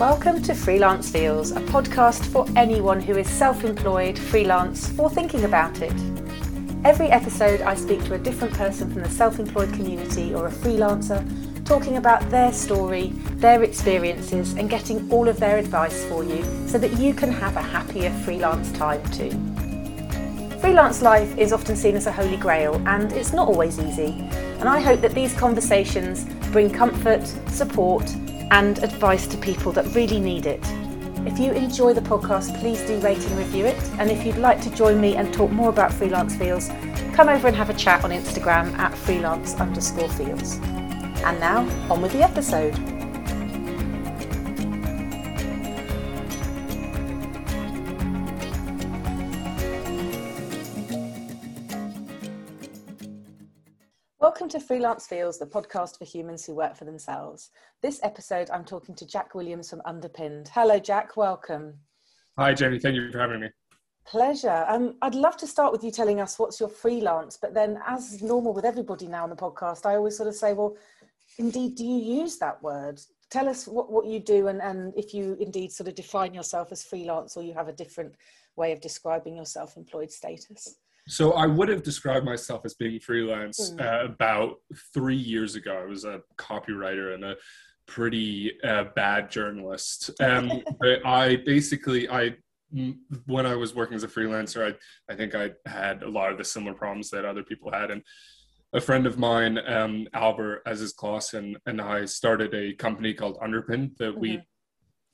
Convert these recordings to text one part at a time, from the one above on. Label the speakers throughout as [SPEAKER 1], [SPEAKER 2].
[SPEAKER 1] Welcome to Freelance Feels, a podcast for anyone who is self employed, freelance, or thinking about it. Every episode, I speak to a different person from the self employed community or a freelancer, talking about their story, their experiences, and getting all of their advice for you so that you can have a happier freelance time too. Freelance life is often seen as a holy grail, and it's not always easy. And I hope that these conversations bring comfort, support, and advice to people that really need it. If you enjoy the podcast, please do rate and review it. And if you'd like to join me and talk more about freelance feels, come over and have a chat on Instagram at freelance underscore feels. And now, on with the episode. Welcome to Freelance Feels, the podcast for humans who work for themselves. This episode, I'm talking to Jack Williams from Underpinned. Hello, Jack. Welcome.
[SPEAKER 2] Hi, Jamie. Thank you for having me.
[SPEAKER 1] Pleasure. Um, I'd love to start with you telling us what's your freelance, but then, as normal with everybody now on the podcast, I always sort of say, well, indeed, do you use that word? Tell us what, what you do and, and if you indeed sort of define yourself as freelance or you have a different way of describing your self employed status.
[SPEAKER 2] So I would have described myself as being freelance mm. uh, about three years ago. I was a copywriter and a pretty uh, bad journalist. Um, but I basically I when I was working as a freelancer, I I think I had a lot of the similar problems that other people had, and a friend of mine, um, Albert Azis-Clauson, and I started a company called Underpin that mm-hmm. we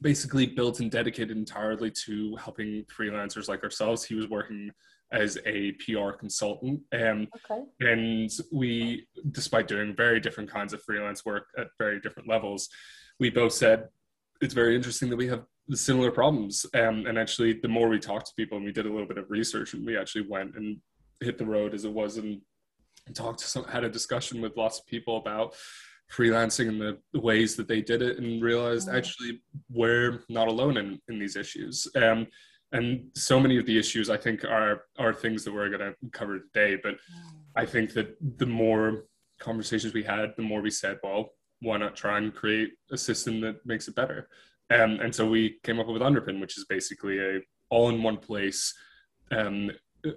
[SPEAKER 2] basically built and dedicated entirely to helping freelancers like ourselves. He was working as a PR consultant. Um, okay. And we, despite doing very different kinds of freelance work at very different levels, we both said it's very interesting that we have similar problems. Um, and actually, the more we talked to people and we did a little bit of research, and we actually went and hit the road as it was and talked to some, had a discussion with lots of people about freelancing and the, the ways that they did it and realized mm. actually we're not alone in, in these issues. Um, and so many of the issues I think are are things that we're going to cover today. But I think that the more conversations we had, the more we said, well, why not try and create a system that makes it better? Um, and so we came up with Underpin, which is basically a all-in-one place um,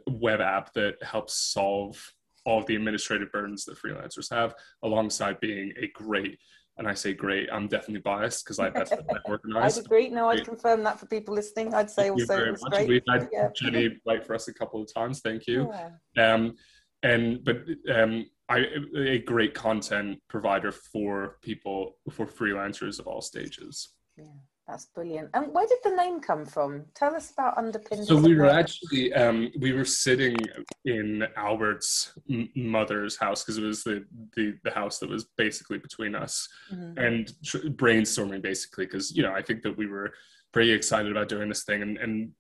[SPEAKER 2] web app that helps solve all of the administrative burdens that freelancers have, alongside being a great and I say great, I'm definitely biased because I've that's I
[SPEAKER 1] organise. I'd agree. No, I'd confirm that for people listening. I'd say Thank also it was much. great.
[SPEAKER 2] We've had yeah. Jenny write for us a couple of times. Thank you. Yeah. Um, and but um, I a great content provider for people for freelancers of all stages.
[SPEAKER 1] Yeah. That's brilliant. And where did the name come from? Tell us about Underpin.
[SPEAKER 2] So we were actually um, we were sitting in Albert's mother's house because it was the, the the house that was basically between us, mm-hmm. and tr- brainstorming basically because you know I think that we were pretty excited about doing this thing and and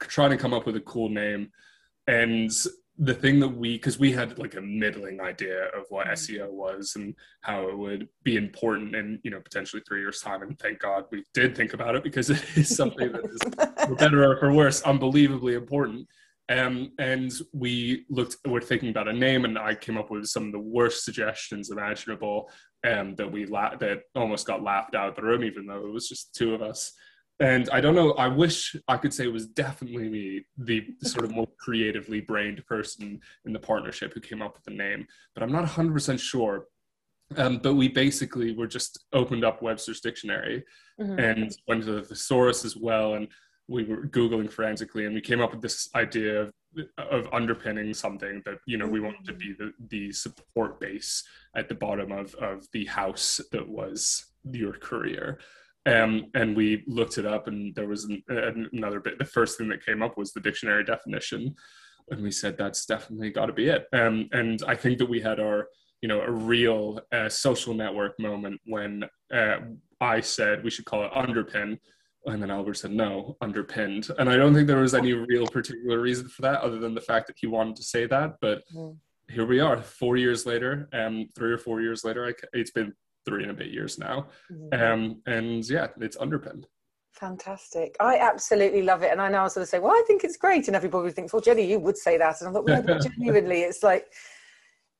[SPEAKER 2] trying to come up with a cool name, and the thing that we because we had like a middling idea of what mm. SEO was and how it would be important in you know potentially three years time and thank God we did think about it because it is something that is for better or for worse unbelievably important um, and we looked we're thinking about a name and I came up with some of the worst suggestions imaginable um, that we la- that almost got laughed out of the room even though it was just two of us and I don't know. I wish I could say it was definitely me, the, sort of more creatively brained person in the partnership who came up with the name, but I'm not 100% sure. Um, but we basically were just opened up Webster's dictionary mm-hmm. and went to the thesaurus as well, and we were googling forensically, and we came up with this idea of, of underpinning something that you know we wanted to be the, the support base at the bottom of of the house that was your career. Um, and we looked it up, and there was an, another bit. The first thing that came up was the dictionary definition, and we said that's definitely got to be it. Um, and I think that we had our, you know, a real uh, social network moment when uh, I said we should call it underpin, and then Albert said no, underpinned. And I don't think there was any real particular reason for that, other than the fact that he wanted to say that. But mm. here we are, four years later, um, three or four years later. I, it's been three and a bit years now. Mm-hmm. Um, and yeah, it's underpinned.
[SPEAKER 1] Fantastic. I absolutely love it. And I know I was going to say, well, I think it's great. And everybody thinks, well, Jenny, you would say that. And I thought, well, genuinely, it's like,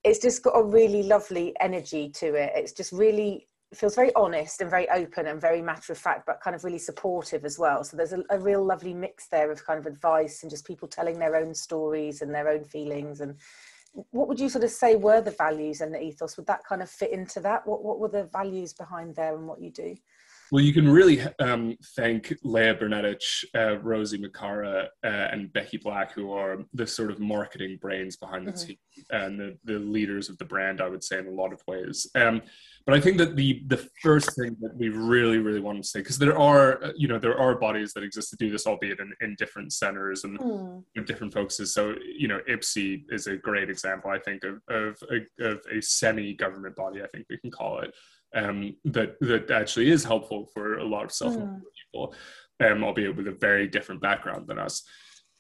[SPEAKER 1] it's just got a really lovely energy to it. It's just really feels very honest and very open and very matter of fact, but kind of really supportive as well. So there's a, a, real lovely mix there of kind of advice and just people telling their own stories and their own feelings. And what would you sort of say were the values and the ethos? Would that kind of fit into that? What what were the values behind there and what you do?
[SPEAKER 2] Well, you can really um, thank Leah Bernetich, uh, Rosie Makara, uh, and Becky Black, who are the sort of marketing brains behind the mm-hmm. team and the, the leaders of the brand, I would say, in a lot of ways. Um, but I think that the the first thing that we really really want to say because there are you know there are bodies that exist to do this, albeit in, in different centers and mm. different focuses. So you know IPSE is a great example, I think, of of a, of a semi government body. I think we can call it um, that that actually is helpful for a lot of self-employed mm. people, um, albeit with a very different background than us.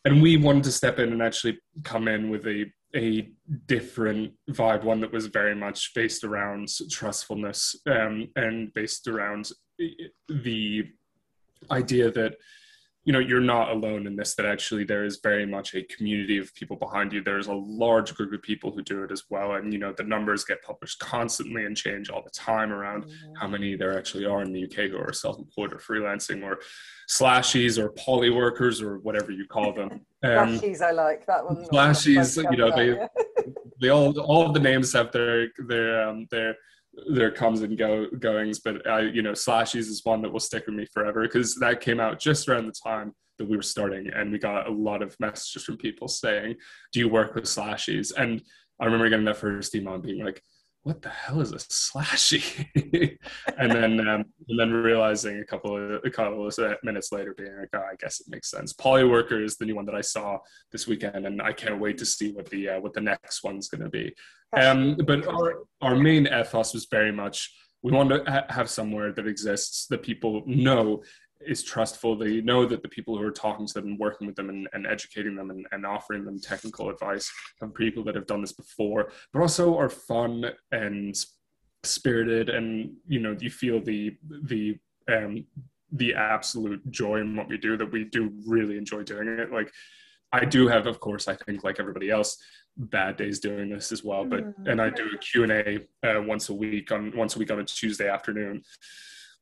[SPEAKER 2] And we wanted to step in and actually come in with a a different vibe, one that was very much based around trustfulness um, and based around the idea that you know you're not alone in this that actually there is very much a community of people behind you. There's a large group of people who do it as well. And you know the numbers get published constantly and change all the time around mm-hmm. how many there actually are in the uk who are self-employed or freelancing or slashies or poly workers or whatever you call them.
[SPEAKER 1] Um, slashies i like that one.
[SPEAKER 2] slashies you know they they all all of the names have their their um, their there comes and go goings, but I, you know, Slashies is one that will stick with me forever because that came out just around the time that we were starting, and we got a lot of messages from people saying, "Do you work with Slashies?" And I remember getting that first email and being like, what the hell is a slashy? and then um, and then realizing a couple of a couple of minutes later, being like, oh, I guess it makes sense. Polyworker is the new one that I saw this weekend, and I can't wait to see what the uh, what the next one's going to be. Um, but our our main ethos was very much we want to ha- have somewhere that exists that people know is trustful. They know that the people who are talking to them and working with them and, and educating them and, and, offering them technical advice are people that have done this before, but also are fun and spirited, and you know you feel the the um, the absolute joy in what we do. That we do really enjoy doing it. Like I do have, of course, I think like everybody else, bad days doing this as well. But mm-hmm. and I do a Q and A uh, once a week on once a week on a Tuesday afternoon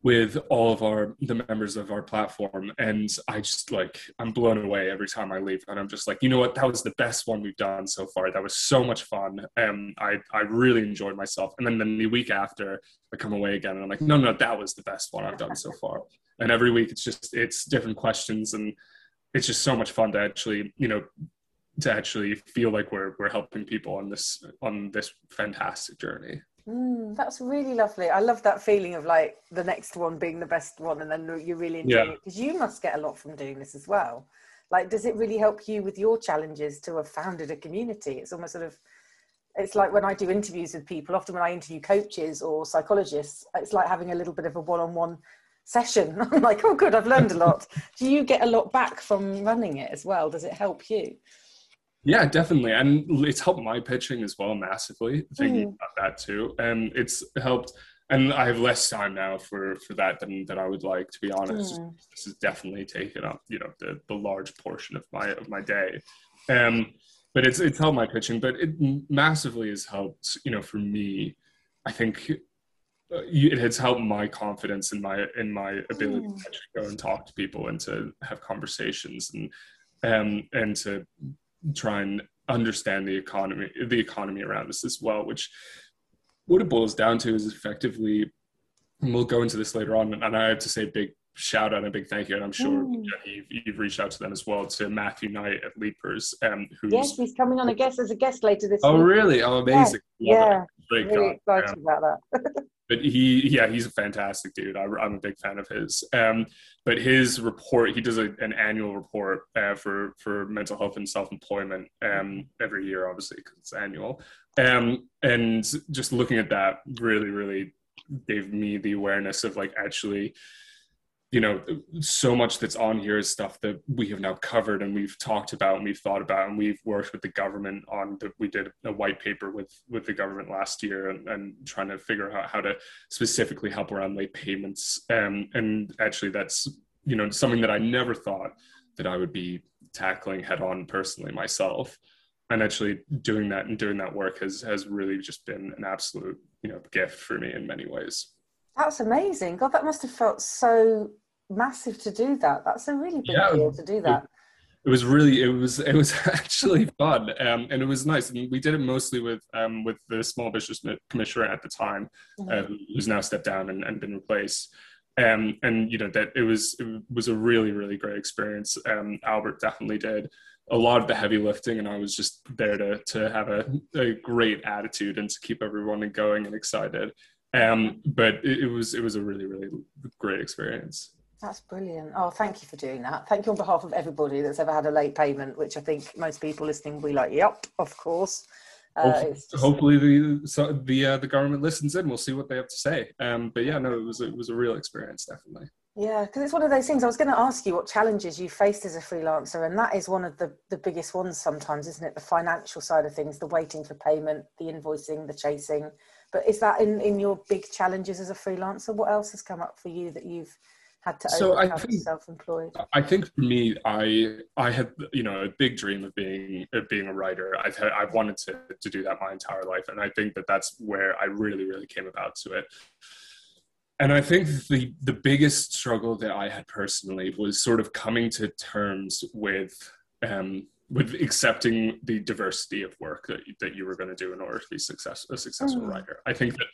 [SPEAKER 2] with all of our the members of our platform. And i just like i'm blown away every time i leave. And i'm just like you know what? That was the best one we've done so far. That was so much fun. And i i really enjoyed myself. And then, then the week after i come away again and i'm like no no that was the best one i've done so far. And every week it's just it's different questions. And it's just so much fun to actually you know to actually feel like we're we're helping people on this on this fantastic journey
[SPEAKER 1] Mm, that's really lovely. I love that feeling of like the next one being the best one, and then you really enjoy yeah. it because you must get a lot from doing this as well. Like, does it really help you with your challenges to have founded a community? It's almost sort of, it's like when I do interviews with people. Often when I interview coaches or psychologists, it's like having a little bit of a one-on-one session. I'm like, oh, good, I've learned a lot. do you get a lot back from running it as well? Does it help you?
[SPEAKER 2] Yeah, definitely. And it's helped my pitching as well massively, thinking mm. about that too. And it's helped and I have less time now for for that than than I would like to be honest. This has definitely taken up, you know, the the large portion of my of my day. Um but it's it's helped my pitching, but it massively has helped, you know, for me, I think uh, it has helped my confidence in my in my ability mm. to go and talk to people and to have conversations and um and to try and understand the economy the economy around us as well which what it boils down to is effectively and we'll go into this later on and i have to say a big shout out and a big thank you and i'm sure mm. you've, you've, reached out to them as well to matthew knight at leapers um who's
[SPEAKER 1] yes he's coming on a guest as a guest later this
[SPEAKER 2] oh
[SPEAKER 1] week.
[SPEAKER 2] really oh amazing
[SPEAKER 1] yeah, yeah. really excited about that
[SPEAKER 2] but he yeah he's a fantastic dude. I, am a big fan of his. Um, but his report he does a, an annual report uh, for for mental health and self-employment um, every year obviously because it's annual. Um, and just looking at that really really gave me the awareness of like actually you know so much that's on here is stuff that we have now covered and we've talked about and we've thought about and we've worked with the government on the, we did a white paper with with the government last year and, and trying to figure out how to specifically help around late payments. Um, and actually that's you know something that i never thought that i would be tackling head on personally myself. And actually doing that and doing that work has has really just been an absolute you know gift for me in many ways.
[SPEAKER 1] That's amazing. God, that must have felt so massive to do that. That's a really big yeah, deal to do that.
[SPEAKER 2] It, it, was really, it was, it was actually fun, um, and it was nice. And we did it mostly with, um, with the small business commissioner at the time, uh, who's now stepped down and, and been replaced. Um, and you know that it was it was a really really great experience. Um, Albert definitely did a lot of the heavy lifting, and I was just there to to have a, a great attitude and to keep everyone going and excited. Um, but it, it was it was a really really great experience.
[SPEAKER 1] That's brilliant. Oh, thank you for doing that. Thank you on behalf of everybody that's ever had a late payment, which I think most people listening will be like, "Yep, of course."
[SPEAKER 2] Uh, hopefully, just... hopefully, the so the uh, the government listens in. We'll see what they have to say. Um, but yeah, no, it was it was a real experience, definitely.
[SPEAKER 1] Yeah, because it's one of those things. I was going to ask you what challenges you faced as a freelancer, and that is one of the the biggest ones sometimes, isn't it? The financial side of things, the waiting for payment, the invoicing, the chasing. But is that in in your big challenges as a freelancer? What else has come up for you that you've had to so I think, self-employed?
[SPEAKER 2] I think for me, I I had you know a big dream of being of being a writer. I've had, I've wanted to to do that my entire life, and I think that that's where I really really came about to it. And I think the the biggest struggle that I had personally was sort of coming to terms with um, with accepting the diversity of work that that you were going to do in order to be success, a successful mm. writer. I think that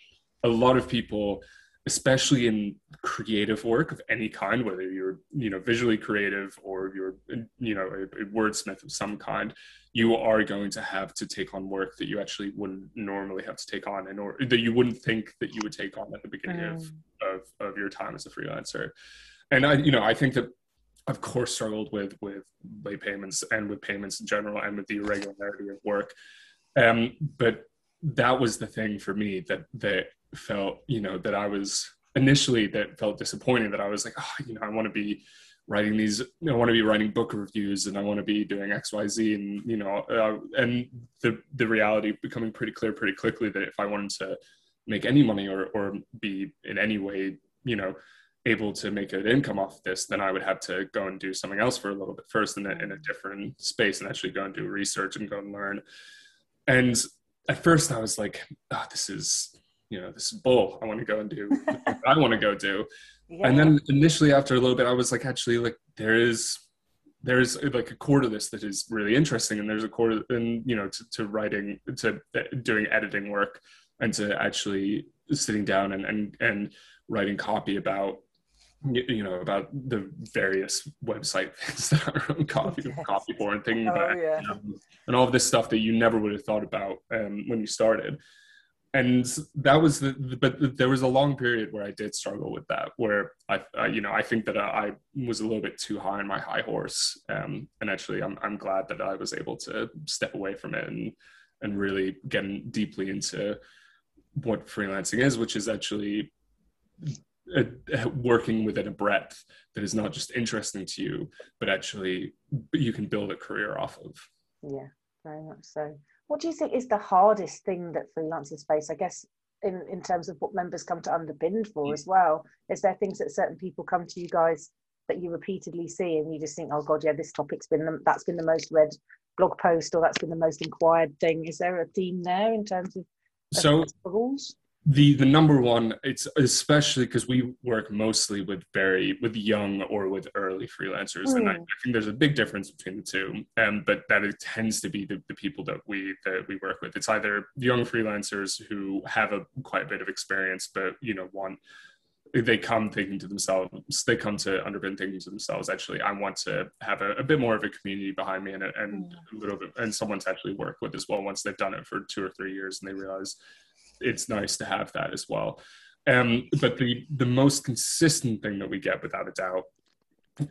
[SPEAKER 2] a lot of people especially in creative work of any kind whether you're you know visually creative or you're you know a, a, wordsmith of some kind you are going to have to take on work that you actually wouldn't normally have to take on in order that you wouldn't think that you would take on at the beginning mm. of, of of your time as a freelancer and i you know i think that of course struggled with with late payments and with payments in general and with the irregularity of work um, but that was the thing for me that that felt, you know, that I was initially that felt disappointing that I was like, oh, you know, I want to be writing these, I want to be writing book reviews and I want to be doing X, Y, Z. And, you know, uh, and the, the reality becoming pretty clear pretty quickly that if I wanted to make any money or, or be in any way, you know, able to make an income off this, then I would have to go and do something else for a little bit first in a, in a different space and actually go and do research and go and learn. And at first I was like, oh, this is you know, this is bull. I want to go and do I want to go do. Yeah. And then initially after a little bit, I was like, actually, like there is there's like a core to this that is really interesting and there's a core and you know to, to writing to doing editing work and to actually sitting down and and, and writing copy about you know about the various website things that are on copy yes. copy for and thinking oh, about yeah. and all of this stuff that you never would have thought about um, when you started and that was the but there was a long period where i did struggle with that where i, I you know i think that uh, I, was a little bit too high on my high horse um, and actually I'm, I'm glad that i was able to step away from it and and really get deeply into what freelancing is which is actually a, a working within a breadth that is not just interesting to you but actually you can build a career off of.
[SPEAKER 1] Yeah very much so what do you think is the hardest thing that freelancers face? I guess in, in terms of what members come to Underpinned for mm. as well. Is there things that certain people come to you guys that you repeatedly see and you just think, oh God, yeah, this topic's been the, that's been the most read blog post or that's been the most inquired thing. Is there a theme there in terms of
[SPEAKER 2] so rules? The the number one it's especially because we work mostly with very with young or with early freelancers mm. and I, hmm. I, think there's a big difference between the two um, but that it tends to be the, the people that we that we work with it's either young freelancers who have a quite a bit of experience but you know want they come thinking to themselves they come to underpin thinking to themselves actually i want to have a, a bit more of a community behind me and, and mm. a little bit and someone to actually work with as well once they've done it for two or three years and they realize it's nice to have that as well. Um, but the the most consistent thing that we get, without a doubt,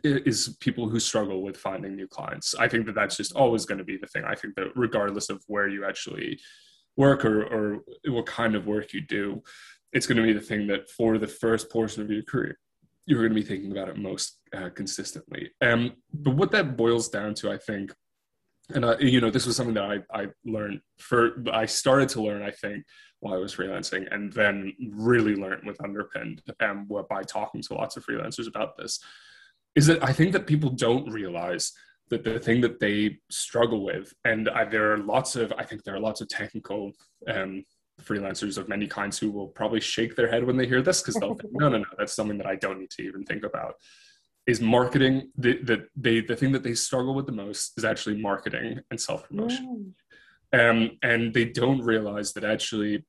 [SPEAKER 2] is people who struggle with finding new clients. I think that that's just always going to be the thing. I think that regardless of where you actually work or, or what kind of work you do, it's going to be the thing that for the first portion of your career, you're going to be thinking about it most uh, consistently. Um, but what that boils down to, I think, and I, you know, this was something that I, I learned for, I started to learn, I think, while I was freelancing, and then really learned with Underpinned um, by talking to lots of freelancers about this, is that I think that people don't realize that the thing that they struggle with, and I, there are lots of, I think there are lots of technical um, freelancers of many kinds who will probably shake their head when they hear this because they'll think, no, no, no, that's something that I don't need to even think about. Is marketing the, the they the thing that they struggle with the most is actually marketing and self promotion, mm. um, and they don't realize that actually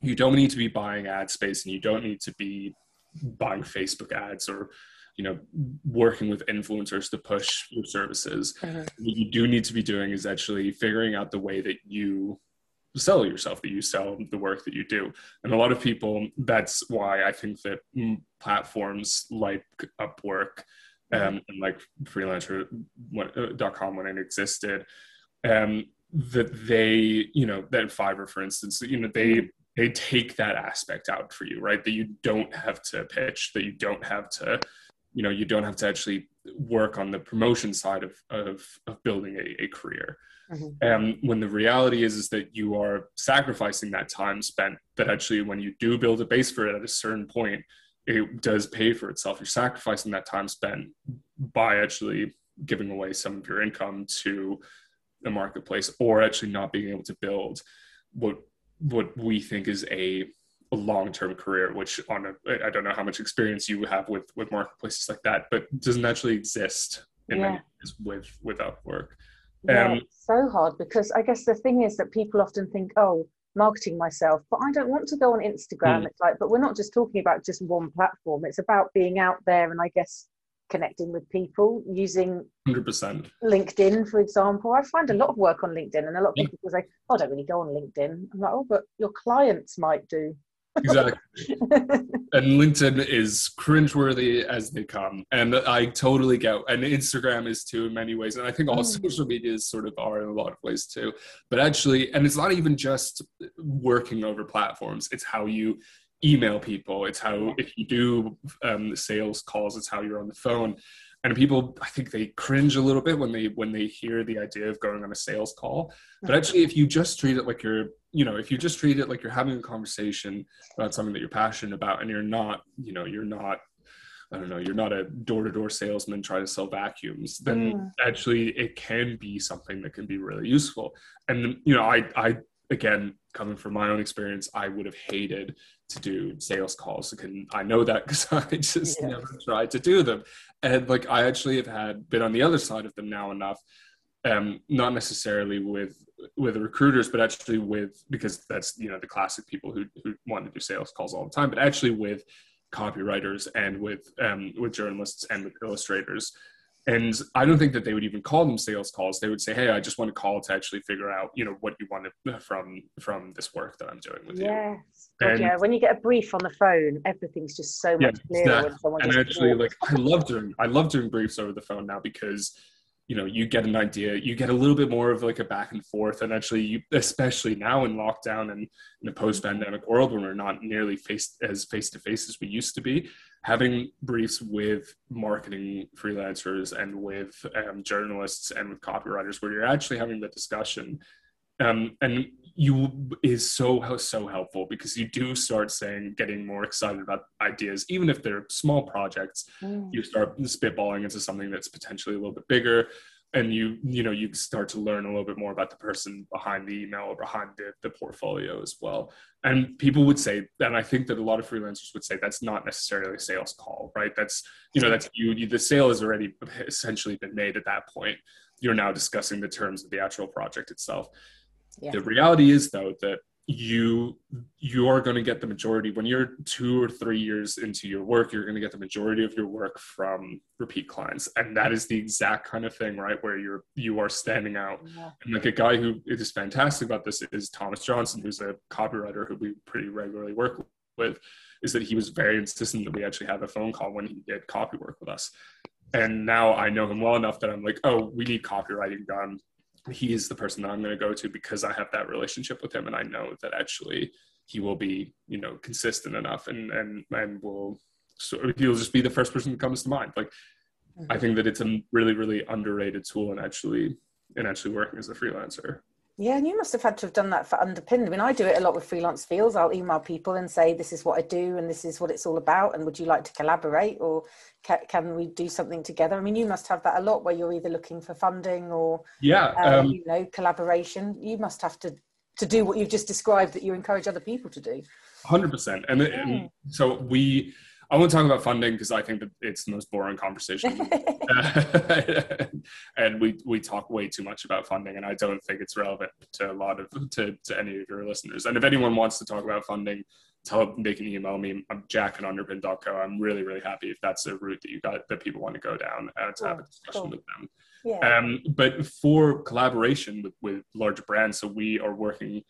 [SPEAKER 2] you don't need to be buying ad space and you don't need to be buying Facebook ads or you know working with influencers to push your services. Mm-hmm. What you do need to be doing is actually figuring out the way that you sell yourself that you sell the work that you do. And a lot of people that's why i think that platforms like upwork um, and like freelancer.com when it existed um, that they you know that fiverr for instance you know they they take that aspect out for you right? That you don't have to pitch that you don't have to you know you don't have to actually work on the promotion side of of, of building a, a career Mm-hmm. Um, when the reality is is that you are sacrificing that time spent. That actually, when you do build a base for it at a certain point, it does pay for itself. You're sacrificing that time spent by actually giving away some of your income to the marketplace, or actually not being able to build what what we think is a a long-term career which on a i don't know how much experience you have with with marketplaces like that but doesn't actually exist in yeah. many ways with with upwork
[SPEAKER 1] yeah, um, so hard because I guess the thing is that people often think, oh, marketing myself, but I don't want to go on Instagram. Mm. It's like, but we're not just talking about just one platform. It's about being out there and I guess connecting with people using
[SPEAKER 2] 100%
[SPEAKER 1] LinkedIn, for example. I find a lot of work on LinkedIn and a lot of people say, oh, I don't really go on LinkedIn. I'm like, oh, but your clients might do
[SPEAKER 2] exactly. and LinkedIn is cringeworthy as they come. And I totally get and Instagram is too in many ways. And I think all mm. social medias sort of are in a lot of ways too. But actually, and it's not even just working over platforms, it's how you email people. It's how if you do um, sales calls, it's how you're on the phone and people i think they cringe a little bit when they when they hear the idea of going on a sales call but actually if you just treat it like you're you know if you just treat it like you're having a conversation about something that you're passionate about and you're not you know you're not I don't know, you're not a door to door salesman trying to sell vacuums, then mm. actually it can be something that can be really useful. And, you know, I, I, again, coming from my own experience, I would have hated to do sales calls. i, can, I know that because I just never tried to do them and like I actually have had been on the other side of them now enough, um, not necessarily with with recruiters, but actually with because that's you know the classic people who who want to do sales calls all the time, but actually with copywriters and with um, with journalists and with illustrators and I don't think that they would even call them sales calls. They would say, "Hey, I just want to call to actually figure out, you know, what you want from from this work that I'm doing with
[SPEAKER 1] yes. you." Yes, yeah. When you get a brief on the phone, everything's just so much yeah, clearer when someone.
[SPEAKER 2] And
[SPEAKER 1] actually,
[SPEAKER 2] like, I love doing I love doing briefs over the phone now because you know you get an idea you get a little bit more of like a back and forth and actually you especially now in lockdown and in a post-pandemic world when we're not nearly face as face to face as we used to be having briefs with marketing freelancers and with um, journalists and with copywriters where you're actually having the discussion um, and you is so so helpful because you do start saying getting more excited about ideas even if they're small projects mm. you start spitballing into something that's potentially a little bit bigger and you you know you start to learn a little bit more about the person behind the email or behind the, the portfolio as well. And people would say and i think that a lot of freelancers would say that's not necessarily a sales call right? That's you know that's you, you the sale has already essentially been made at that point. You're now discussing the terms of the actual project itself. Yeah. the reality is though that you you are going to get the majority. When you're two or three years into your work you're going to get the majority of your work from repeat clients. And that is the exact kind of thing right where you're you are standing out. Yeah. and like a guy who is fantastic about this is thomas johnson who's a copywriter who we pretty regularly work with is that he was very insistent that we actually have a phone call when he did copy work with us. And now i know him well enough that i'm like oh we need copywriting done he is the person that I'm going to go to because I have that relationship with him, and I know that actually he will be, you know, consistent enough, and and and will so he'll just be the first person that comes to mind. Like, I mm-hmm. think that it's a really really underrated tool, and actually, and actually working as a freelancer.
[SPEAKER 1] Yeah, and you must have had to have done that for Underpinned. I mean, I do it a lot with freelance feels. I'll email people and say, "This is what I do, and this is what it's all about, and would you like to collaborate, or ca- can we do something together?" I mean, you must have that a lot, where you're either looking for funding or
[SPEAKER 2] yeah,
[SPEAKER 1] uh, um, you know, collaboration. You must have to to do what you've just described that you encourage other people to do.
[SPEAKER 2] Hundred percent, and, and so we. I won't talk about funding because I think that it's the most boring conversation, and we we talk way too much about funding, and I don't think it's relevant to a lot of to, to any of your listeners. And if anyone wants to talk about funding, tell they can email me. I'm jack at underpin.co. I'm really really happy if that's a route that you got that people want to go down uh, to have a discussion cool. with them. Yeah. Um, but for collaboration with, with larger brands, so we are working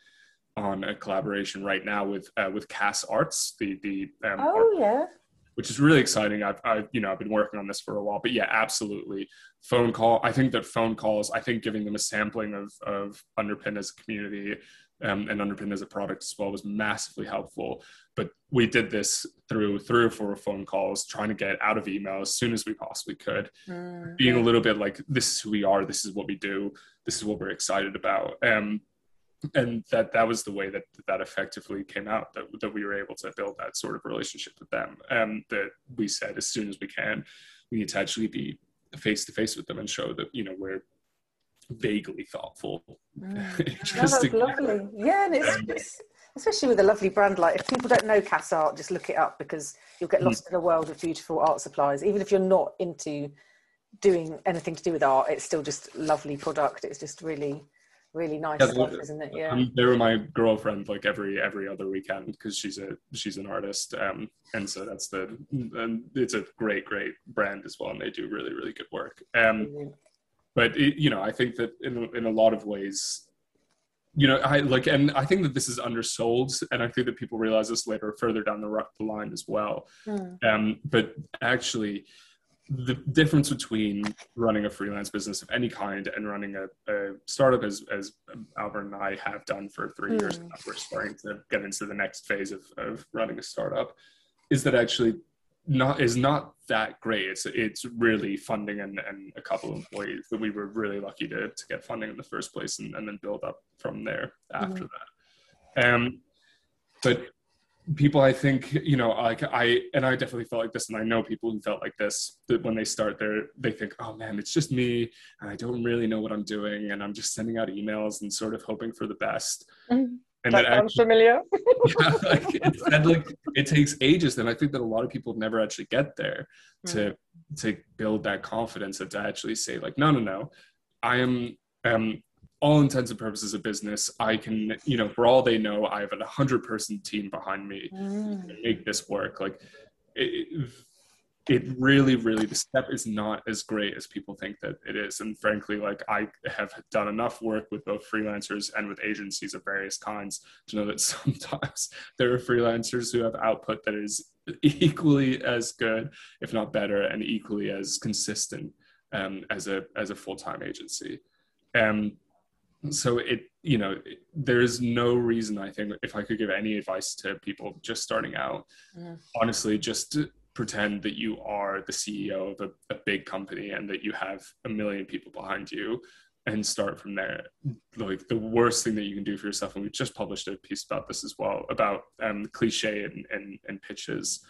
[SPEAKER 2] on a collaboration right now with uh, with Cass Arts, the the
[SPEAKER 1] um, oh yeah,
[SPEAKER 2] which is really exciting. I've, I've you know I've been working on this for a while, but yeah, absolutely. Phone call. I think that phone calls. I think giving them a sampling of of Underpin as a community um, and Underpin as a product as well was massively helpful. But we did this through three or four phone calls, trying to get out of email as soon as we possibly could, mm-hmm. being a little bit like, "This is who we are. This is what we do. This is what we're excited about." Um, and that that was the way that that effectively came out that, that we were able to build that sort of relationship with them. And that we said as soon as we can we need to actually be face to face with them and show that you know we're vaguely thoughtful.
[SPEAKER 1] Mm. interesting lovely. Yeah and it's, it's, especially with a lovely brand like if people don't know Cass Art just look it up because you'll get lost mm. in a world of beautiful art supplies. Even if you're not into doing anything to do with art it's still just lovely product. It's just really really nice yeah, stuff, isn't it? Yeah.
[SPEAKER 2] they were my girlfriend like every every other weekend because she's a she's an artist, um, and so that's the and it's a great great brand as well, and they do really really good work. Um, mm-hmm. but it, you know, I think that in in a lot of ways. You know, I like, and I think that this is undersold, and I think that people realize this later, further down the, the line as well. Mm. Um, but actually, the difference between running a freelance business of any kind and running a, a startup as, as Albert and I have done for three mm. years now, we're starting to get into the next phase of, of running a startup is that actually not is not that great. It's it's really funding and, and a couple of employees that we were really lucky to, to get funding in the first place and, and then build up from there after mm. that. Um, but people i think you know like i and i definitely felt like this and i know people who felt like this that when they start there they think oh man it's just me and i don't really know what i'm doing and i'm just sending out emails and sort of hoping for the best
[SPEAKER 1] mm-hmm. and that, that sounds actually, familiar
[SPEAKER 2] yeah, like, it, and like it takes ages and i think that a lot of people never actually get there mm. to to build that confidence and to actually say like no no no i am um all intents and purposes of business i can you know for all they know i have a 100 person team behind me mm. to make this work. Like it, it really really the step is not as great as people think that it is. And frankly like i have done enough work with both freelancers and with agencies of various kinds to know that sometimes there are freelancers who have output that is equally as good if not better and equally as consistent um, as a as a full-time agency. Um, so it you know there's no reason i think if i could give any advice to people just starting out mm. honestly just pretend that you are the ceo of a, a, big company and that you have a million people behind you and start from there. Like the worst thing that you can do for yourself and we just published a piece about this as well about um, cliche and, and, and pitches.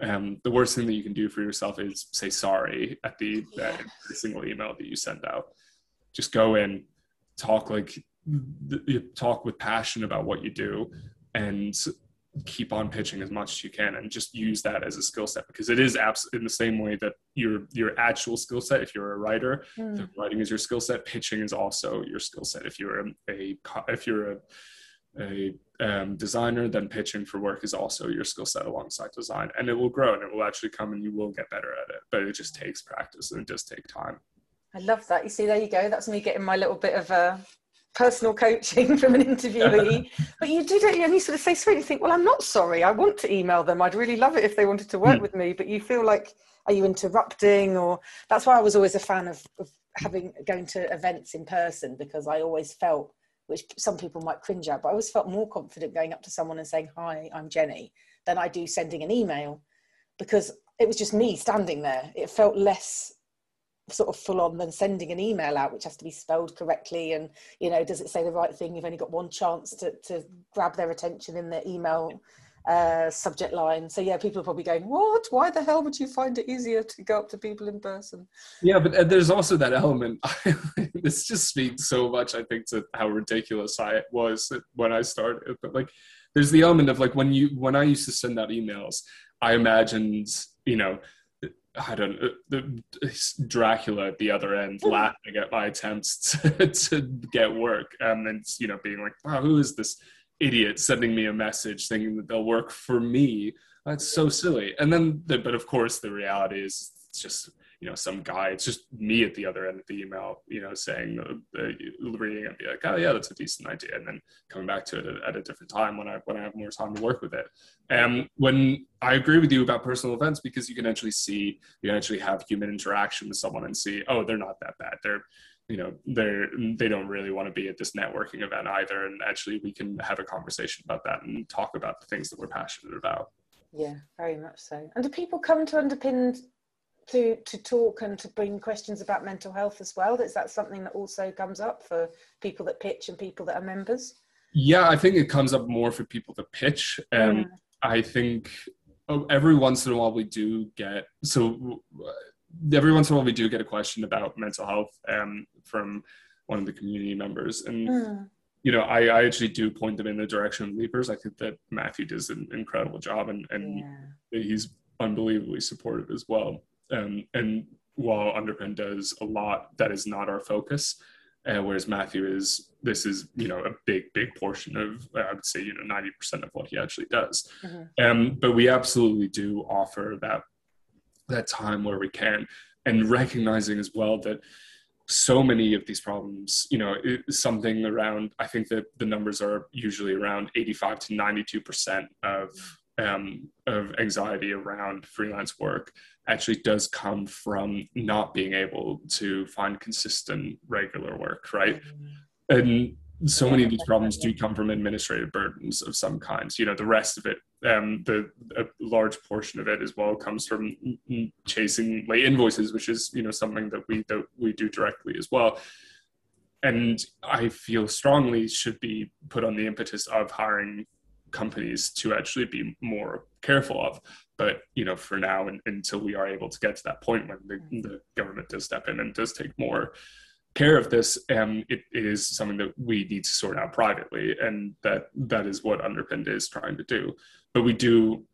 [SPEAKER 2] Um, the worst thing that you can do for yourself is say sorry at the, uh, the single email that you send out. Just go in talk like you talk with passion about what you do and keep on pitching as much as you can and just use that as a skill set because it is abs- in the same way that your your actual skill set if you're a writer mm. writing is your skill set pitching is also your skill set if you're a, a if you're a a um, designer, then pitching for work is also your skill set alongside design, and it will grow and it will actually come and you will get better at it. But it just takes practice and it does take time.
[SPEAKER 1] I love that. You see, there you go. That's me getting my little bit of a uh, personal coaching from an interviewee. but you do, don't you? And you sort of say sorry. You think, well, I'm not sorry. I want to email them. I'd really love it if they wanted to work mm. with me. But you feel like, are you interrupting? Or that's why I was always a fan of, of having going to events in person because I always felt, which some people might cringe at, but I always felt more confident going up to someone and saying, "Hi, I'm Jenny," than I do sending an email because it was just me standing there. It felt less sort of full on than sending an email out which has to be spelled correctly and you know does it say the right thing you've only got one chance to, to grab their attention in the email uh, subject line. So yeah, people are probably going, "What? Why the hell would you find it easier to go up to people in person?"
[SPEAKER 2] Yeah, but uh, there's also that element. this just speaks so much, I think, to how ridiculous I was when I started. But like, there's the element of like when you when I used to send out emails, I imagined, you know, I don't the Dracula at the other end laughing at my attempts to, to get work, um, and you know, being like, "Wow, who is this?" idiot sending me a message thinking that they'll work for me. That's so silly. And then, the, but of course, the reality is it's just you know some guy. It's just me at the other end of the email, you know, saying uh, uh, reading and be like, oh yeah, that's a decent idea, and then coming back to it at, at, a different time when I when I have more time to work with it. And when I agree with you about personal events because you can actually see, you can actually have human interaction with someone and see, oh, they're not that bad. They're you know they're they don't really want to be at this networking event either and actually we can have a conversation about that and talk about the things that we're passionate about
[SPEAKER 1] yeah very much so and do people come to underpin to to talk and to bring questions about mental health as well is that something that also comes up for people that pitch and people that are members
[SPEAKER 2] yeah i think it comes up more for people that pitch and mm. i think oh, every once in a while we do get so every once in a while we do get a question about mental health um, from one of the community members and mm. you know I, I actually do point them in the direction of leapers i think that matthew does an incredible job and, and yeah. he's unbelievably supportive as well um, and while underpin does a lot that is not our focus. Uh, whereas matthew is this is you know a big big portion of i would say you know 90% of what he actually does. Mm-hmm. um, but we absolutely do offer that that time where we can and recognizing as well that so many of these problems you know something around i think that the numbers are usually around 85 to 92 percent of um, of anxiety around freelance work actually does come from not being able to find consistent regular work right and so many of these problems do come from administrative burdens of some kinds. You know, the rest of it, um, the a large portion of it as well comes from chasing late invoices, which is you know something that we that we do directly as well. And I feel strongly should be put on the impetus of hiring companies to actually be more careful of. But you know, for now, and, until we are able to get to that point when the, the government does step in and does take more care of this and it is something that we need to sort out privately and that that is what underpinned is trying to do. But we do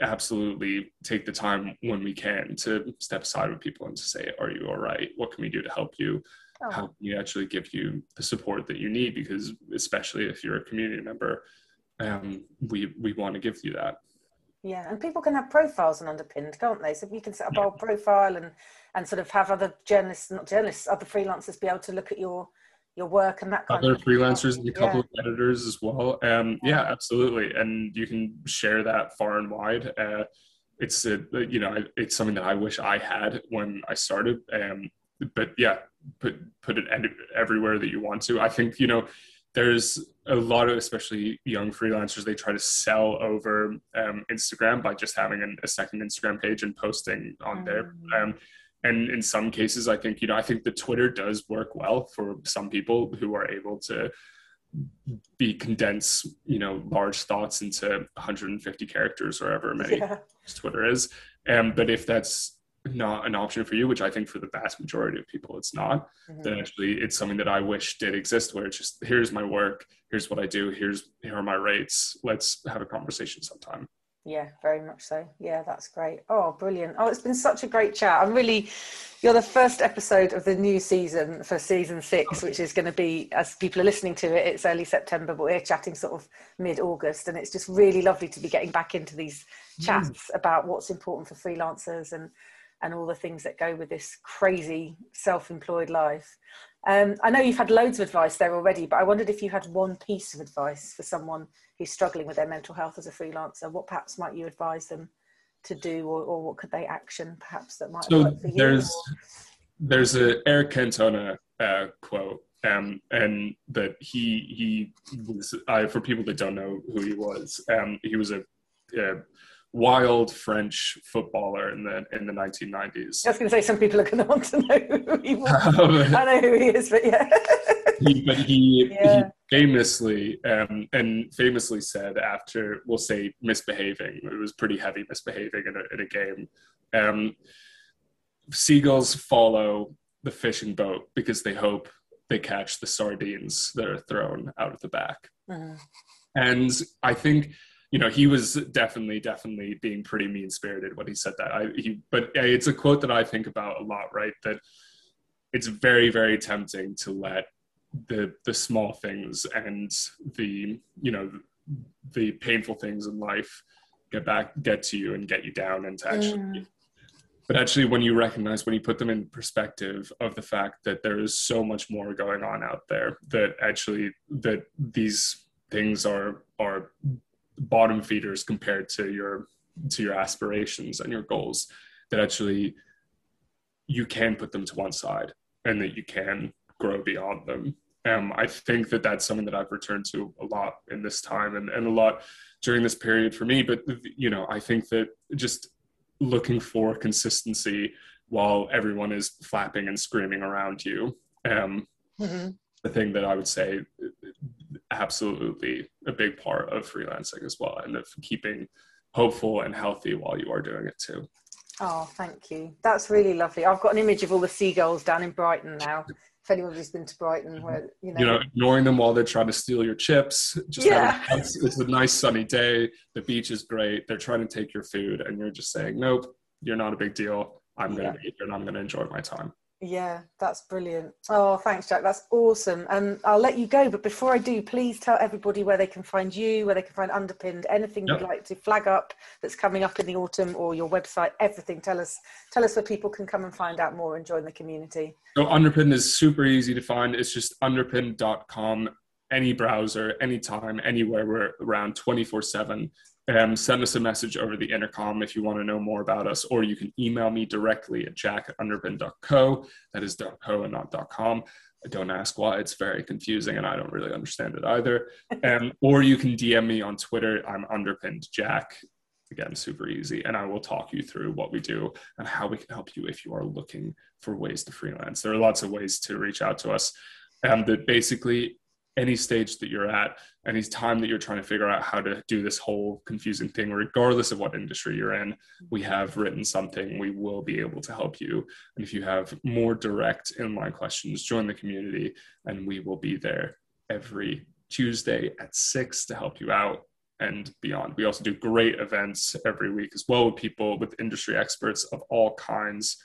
[SPEAKER 2] absolutely take the time when we can to step aside with people and to say are you all right? What can we do to help you? Oh. how can we actually give you the support that you need? Because especially if you're a community member um, we we want to give you that
[SPEAKER 1] yeah, and people can have profiles and Underpinned, can't they? So you can set up yeah. a profile and and sort of have other journalists, not journalists, other freelancers be able to look at your your work and that kind of
[SPEAKER 2] other
[SPEAKER 1] of
[SPEAKER 2] freelancers and a couple yeah. of editors as well. Um, yeah, absolutely, and you can share that far and wide. Uh, it's a, you know it's something that I wish I had when I started. Um, but yeah, put put it everywhere that you want to. I think you know there's a lot of especially young freelancers they try to sell over um, instagram by just having an, a second instagram page and posting on mm. there um, and in some cases i think you know i think the twitter does work well for some people who are able to be condense you know large thoughts into 150 characters or however many yeah. twitter is um, but if that's not an option for you, which I think for the vast majority of people it's not, mm-hmm. then actually it's something that I wish did exist where it's just here's my work, here's what I do, here's here are my rates. Let's have a conversation sometime.
[SPEAKER 1] Yeah, very much so. Yeah, that's great. Oh, brilliant. Oh, it's been such a great chat. I'm really, you're the first episode of the new season for season six, which is going to be, as people are listening to it, it's early September, but we're chatting sort of mid August. And it's just really lovely to be getting back into these mm. chats mm. about what's important for freelancers and and all the things that go with this crazy self-employed life. Um, I know you've had loads of advice there already, but I wondered if you had one piece of advice for someone who's struggling with their mental health as a freelancer. What perhaps might you advise them to do, or, or what could they action perhaps that might?
[SPEAKER 2] So there's or... there's a Eric Cantona uh, quote, um, and that he he was uh, for people that don't know who he was, um, he was a, a wild French footballer in the in the 1990s.
[SPEAKER 1] I was going to say some people are going to want to know who he was. I know who he is, but yeah.
[SPEAKER 2] he, but he, yeah. he famously um, and famously said after we'll say misbehaving, it was pretty heavy misbehaving in a, in a game. Um, seagulls follow the fishing boat because they hope they catch the sardines that are thrown out of the back. Uh-huh. And I think you know he was definitely definitely being pretty mean spirited when he said that. I he but it's a quote that i think about a lot right? That it's very very tempting to let the the small things and the you know the painful things in life get back get to you and get you down and to actually mm. but actually when you recognize when you put them in perspective of the fact that there is so much more going on out there that actually that these things are are bottom feeders compared to your to your aspirations and your goals that actually you can put them to one side and that you can grow beyond them um, i think that that's something that i've returned to a lot in this time and, and a lot during this period for me but you know i think that just looking for consistency while everyone is flapping and screaming around you um, mm-hmm. The thing that i would say absolutely a big part of freelancing as well and of keeping hopeful and healthy while you are doing it too.
[SPEAKER 1] Oh, thank you. That's really lovely. I've got an image of all the seagulls down in Brighton now. If anybody's been to Brighton, where you know,
[SPEAKER 2] you know, ignoring them while they're trying to steal your chips. Just yeah. it's, it's a nice sunny day. The beach is great. They're trying to take your food, and you're just saying, "Nope, you're not a big deal. I'm going to be here, and I'm going to enjoy my time."
[SPEAKER 1] Yeah, that's brilliant. Oh, thanks, Jack. That's awesome. And I'll let you go. But before I do, please tell everybody where they can find you, where they can find Underpinned, anything yep. you'd like to flag up that's coming up in the autumn, or your website, everything. Tell us, tell us where people can come and find out more and join the community.
[SPEAKER 2] So Underpinned is super easy to find. It's just underpinned.com. Any browser, anytime, anywhere. We're around 24 7 um, send us a message over the intercom if you want to know more about us, or you can email me directly at jack at underpin.co. That is .co and not .com. Don't ask why; it's very confusing, and I don't really understand it either. Um, or you can DM me on Twitter. I'm underpinned Jack. Again, super easy, and I will talk you through what we do and how we can help you if you are looking for ways to freelance. There are lots of ways to reach out to us. Um, that basically any stage that you're at, any time that you're trying to figure out how to do this whole confusing thing, regardless of what industry you're in, we have written something. We will be able to help you. And if you have more direct inline questions, join the community and we will be there every Tuesday at six to help you out and beyond. We also do great events every week as well with people, with industry experts of all kinds.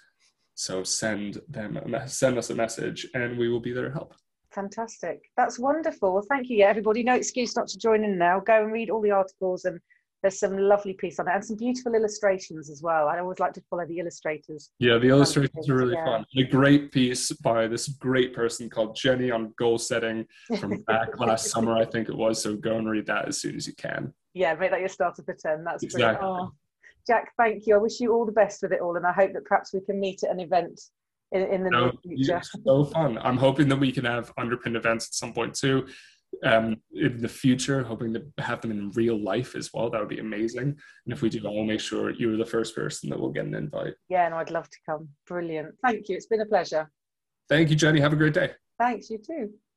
[SPEAKER 2] So send them, send us a message and we will be there to help.
[SPEAKER 1] Fantastic. That's wonderful. Well, thank you. Yeah, everybody, no excuse not to join in now. Go and read all the articles and there's some lovely piece on it and some beautiful illustrations as well. I always like to follow the illustrators.
[SPEAKER 2] Yeah, the illustrations are really yeah. fun. a great piece by this great person called Jenny on goal setting from back last summer, I think it was. So go and read that as soon as you can.
[SPEAKER 1] Yeah, make that your starter for 10. That's exactly. Oh, Jack, thank you. I wish you all the best with it all. And I hope that perhaps we can meet at an event in, in the
[SPEAKER 2] future. So fun. I'm hoping that we can have underpinned events at some point too. Um, in the future, hoping to have them in real life as well. That would be amazing. And if we do, I'll make sure you're the first person that will get an invite.
[SPEAKER 1] Yeah, and I'd love to come. Brilliant. Thank you. It's been a pleasure.
[SPEAKER 2] Thank you, Jenny. Have a great day.
[SPEAKER 1] Thanks. You too.